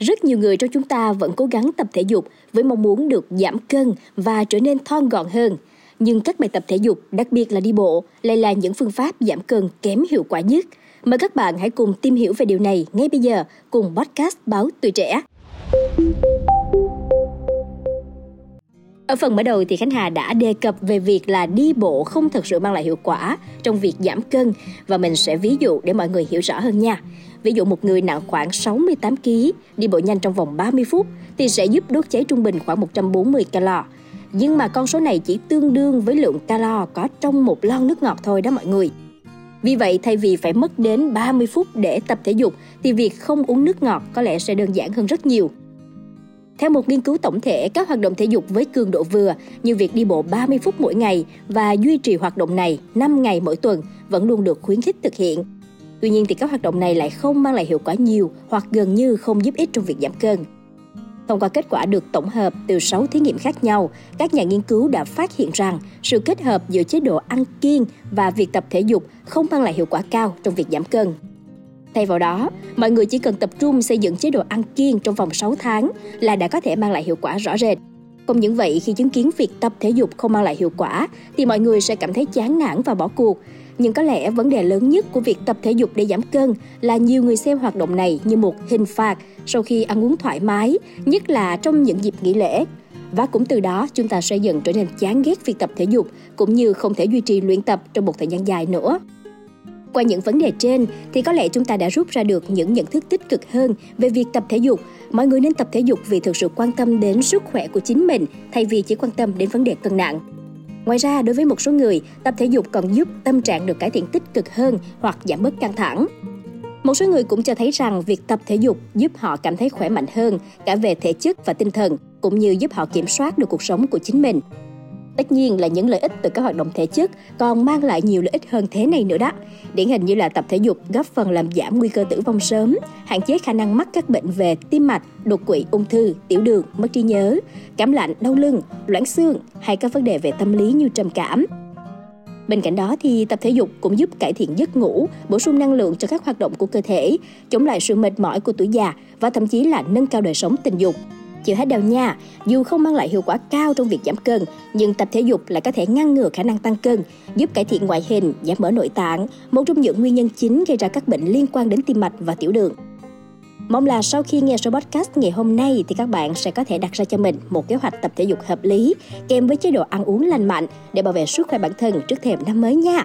Rất nhiều người trong chúng ta vẫn cố gắng tập thể dục với mong muốn được giảm cân và trở nên thon gọn hơn. Nhưng các bài tập thể dục, đặc biệt là đi bộ, lại là những phương pháp giảm cân kém hiệu quả nhất. Mời các bạn hãy cùng tìm hiểu về điều này ngay bây giờ cùng podcast Báo Tuổi Trẻ. Ở phần mở đầu thì Khánh Hà đã đề cập về việc là đi bộ không thật sự mang lại hiệu quả trong việc giảm cân và mình sẽ ví dụ để mọi người hiểu rõ hơn nha. Ví dụ một người nặng khoảng 68 kg đi bộ nhanh trong vòng 30 phút thì sẽ giúp đốt cháy trung bình khoảng 140 calo. Nhưng mà con số này chỉ tương đương với lượng calo có trong một lon nước ngọt thôi đó mọi người. Vì vậy, thay vì phải mất đến 30 phút để tập thể dục, thì việc không uống nước ngọt có lẽ sẽ đơn giản hơn rất nhiều. Theo một nghiên cứu tổng thể, các hoạt động thể dục với cường độ vừa như việc đi bộ 30 phút mỗi ngày và duy trì hoạt động này 5 ngày mỗi tuần vẫn luôn được khuyến khích thực hiện. Tuy nhiên thì các hoạt động này lại không mang lại hiệu quả nhiều hoặc gần như không giúp ích trong việc giảm cân. Thông qua kết quả được tổng hợp từ 6 thí nghiệm khác nhau, các nhà nghiên cứu đã phát hiện rằng sự kết hợp giữa chế độ ăn kiêng và việc tập thể dục không mang lại hiệu quả cao trong việc giảm cân. Thay vào đó, mọi người chỉ cần tập trung xây dựng chế độ ăn kiêng trong vòng 6 tháng là đã có thể mang lại hiệu quả rõ rệt. Không những vậy, khi chứng kiến việc tập thể dục không mang lại hiệu quả, thì mọi người sẽ cảm thấy chán nản và bỏ cuộc. Nhưng có lẽ vấn đề lớn nhất của việc tập thể dục để giảm cân là nhiều người xem hoạt động này như một hình phạt sau khi ăn uống thoải mái, nhất là trong những dịp nghỉ lễ. Và cũng từ đó chúng ta sẽ dần trở nên chán ghét việc tập thể dục cũng như không thể duy trì luyện tập trong một thời gian dài nữa. Qua những vấn đề trên thì có lẽ chúng ta đã rút ra được những nhận thức tích cực hơn về việc tập thể dục. Mọi người nên tập thể dục vì thực sự quan tâm đến sức khỏe của chính mình thay vì chỉ quan tâm đến vấn đề cân nặng. Ngoài ra, đối với một số người, tập thể dục còn giúp tâm trạng được cải thiện tích cực hơn hoặc giảm bớt căng thẳng. Một số người cũng cho thấy rằng việc tập thể dục giúp họ cảm thấy khỏe mạnh hơn cả về thể chất và tinh thần, cũng như giúp họ kiểm soát được cuộc sống của chính mình. Tất nhiên là những lợi ích từ các hoạt động thể chất còn mang lại nhiều lợi ích hơn thế này nữa đó. Điển hình như là tập thể dục góp phần làm giảm nguy cơ tử vong sớm, hạn chế khả năng mắc các bệnh về tim mạch, đột quỵ, ung thư, tiểu đường, mất trí nhớ, cảm lạnh, đau lưng, loãng xương hay các vấn đề về tâm lý như trầm cảm. Bên cạnh đó thì tập thể dục cũng giúp cải thiện giấc ngủ, bổ sung năng lượng cho các hoạt động của cơ thể, chống lại sự mệt mỏi của tuổi già và thậm chí là nâng cao đời sống tình dục chịu hết đâu nha, dù không mang lại hiệu quả cao trong việc giảm cân, nhưng tập thể dục lại có thể ngăn ngừa khả năng tăng cân, giúp cải thiện ngoại hình, giảm mỡ nội tạng, một trong những nguyên nhân chính gây ra các bệnh liên quan đến tim mạch và tiểu đường. Mong là sau khi nghe số podcast ngày hôm nay thì các bạn sẽ có thể đặt ra cho mình một kế hoạch tập thể dục hợp lý kèm với chế độ ăn uống lành mạnh để bảo vệ sức khỏe bản thân trước thềm năm mới nha.